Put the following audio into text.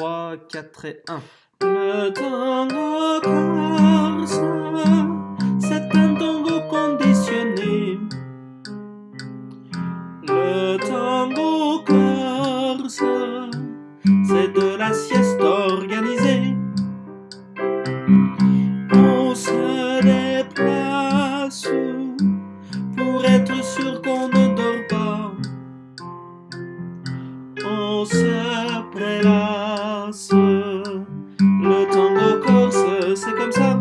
3, 4 et 1. Le tango corse, c'est un tango conditionné. Le tango corse, c'est de la sieste organisée. On se déplace pour être sûr qu'on ne dort pas. On se prélasse. Le tango corse, c'est comme ça.